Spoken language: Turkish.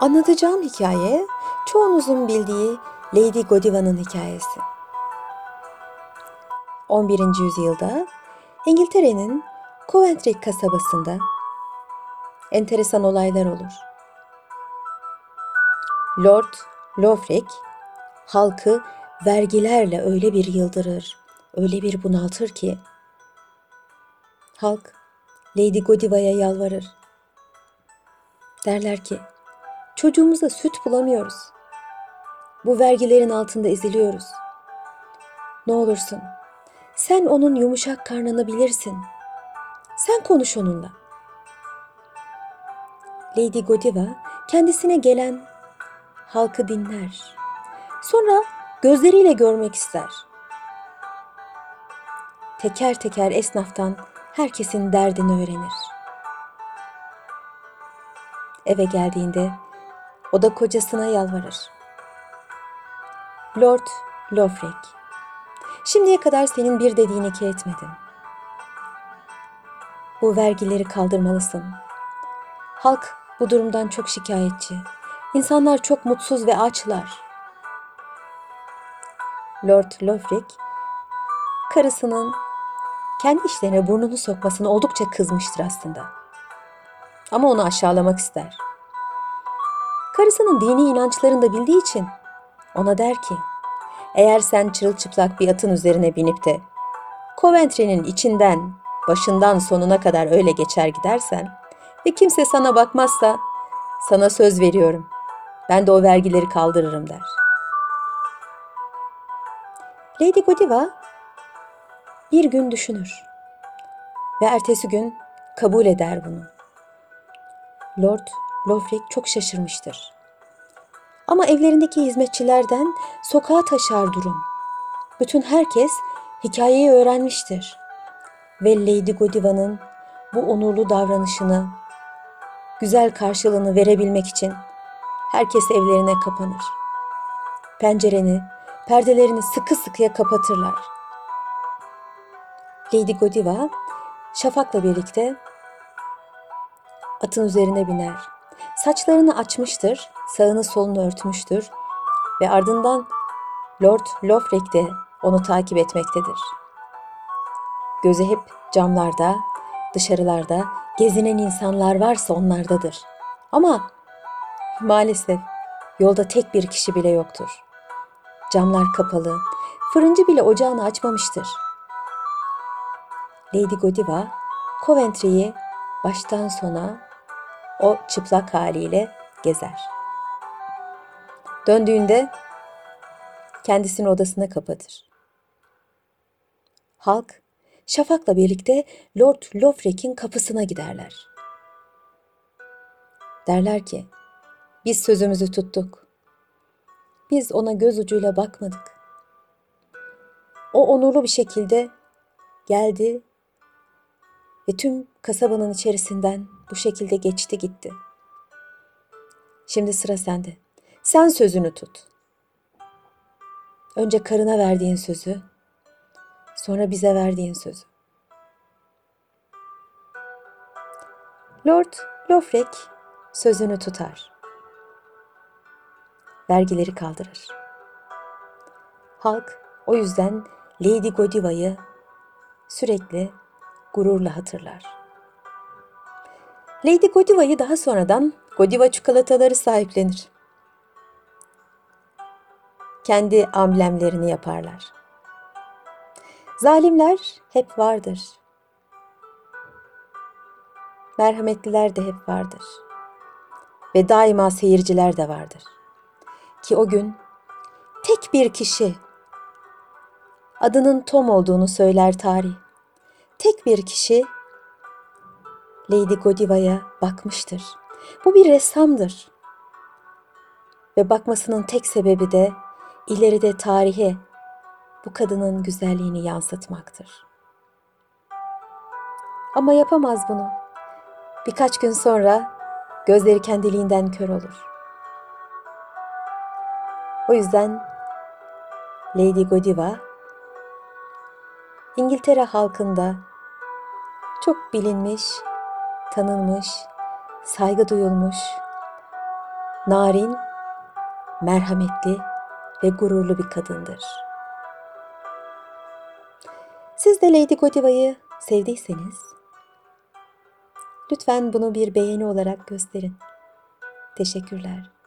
Anlatacağım hikaye çoğunuzun bildiği Lady Godiva'nın hikayesi. 11. yüzyılda İngiltere'nin Coventry kasabasında enteresan olaylar olur. Lord Lofric halkı vergilerle öyle bir yıldırır, öyle bir bunaltır ki halk Lady Godiva'ya yalvarır. Derler ki çocuğumuza süt bulamıyoruz. Bu vergilerin altında eziliyoruz. Ne olursun sen onun yumuşak karnını bilirsin. Sen konuş onunla. Lady Godiva kendisine gelen halkı dinler. Sonra gözleriyle görmek ister. Teker teker esnaftan herkesin derdini öğrenir. Eve geldiğinde o da kocasına yalvarır. Lord Lofric, şimdiye kadar senin bir dediğini iki etmedim. Bu vergileri kaldırmalısın. Halk bu durumdan çok şikayetçi. İnsanlar çok mutsuz ve açlar. Lord Lofric, karısının kendi işlerine burnunu sokmasına oldukça kızmıştır aslında. Ama onu aşağılamak ister. Karısının dini inançlarını da bildiği için ona der ki, eğer sen çırılçıplak bir atın üzerine binip de Coventry'nin içinden, başından sonuna kadar öyle geçer gidersen ve kimse sana bakmazsa sana söz veriyorum. Ben de o vergileri kaldırırım der. Lady Godiva bir gün düşünür ve ertesi gün kabul eder bunu. Lord Lofric çok şaşırmıştır. Ama evlerindeki hizmetçilerden sokağa taşar durum. Bütün herkes hikayeyi öğrenmiştir. Ve Lady Godiva'nın bu onurlu davranışını, güzel karşılığını verebilmek için herkes evlerine kapanır. Pencereni, perdelerini sıkı sıkıya kapatırlar. Lady Godiva Şafak'la birlikte atın üzerine biner. Saçlarını açmıştır, sağını solunu örtmüştür ve ardından Lord Lofric de onu takip etmektedir. Gözü hep camlarda, dışarılarda gezinen insanlar varsa onlardadır. Ama maalesef yolda tek bir kişi bile yoktur. Camlar kapalı, fırıncı bile ocağını açmamıştır. Lady Godiva Coventry'yi baştan sona o çıplak haliyle gezer. Döndüğünde kendisini odasına kapatır. Halk Şafak'la birlikte Lord Lofric'in kapısına giderler. Derler ki, biz sözümüzü tuttuk. Biz ona göz ucuyla bakmadık. O onurlu bir şekilde geldi ve tüm kasabanın içerisinden bu şekilde geçti gitti. Şimdi sıra sende. Sen sözünü tut. Önce karına verdiğin sözü, sonra bize verdiğin sözü. Lord Lofric sözünü tutar. Vergileri kaldırır. Halk o yüzden Lady Godiva'yı sürekli gururla hatırlar. Lady Godiva'yı daha sonradan Godiva çikolataları sahiplenir. Kendi amblemlerini yaparlar. Zalimler hep vardır. Merhametliler de hep vardır. Ve daima seyirciler de vardır. Ki o gün tek bir kişi adının Tom olduğunu söyler tarih. Tek bir kişi Lady Godiva'ya bakmıştır. Bu bir ressamdır. Ve bakmasının tek sebebi de ileride tarihe bu kadının güzelliğini yansıtmaktır. Ama yapamaz bunu. Birkaç gün sonra gözleri kendiliğinden kör olur. O yüzden Lady Godiva İngiltere halkında çok bilinmiş, tanınmış, saygı duyulmuş, narin, merhametli ve gururlu bir kadındır. Siz de Lady Godiva'yı sevdiyseniz lütfen bunu bir beğeni olarak gösterin. Teşekkürler.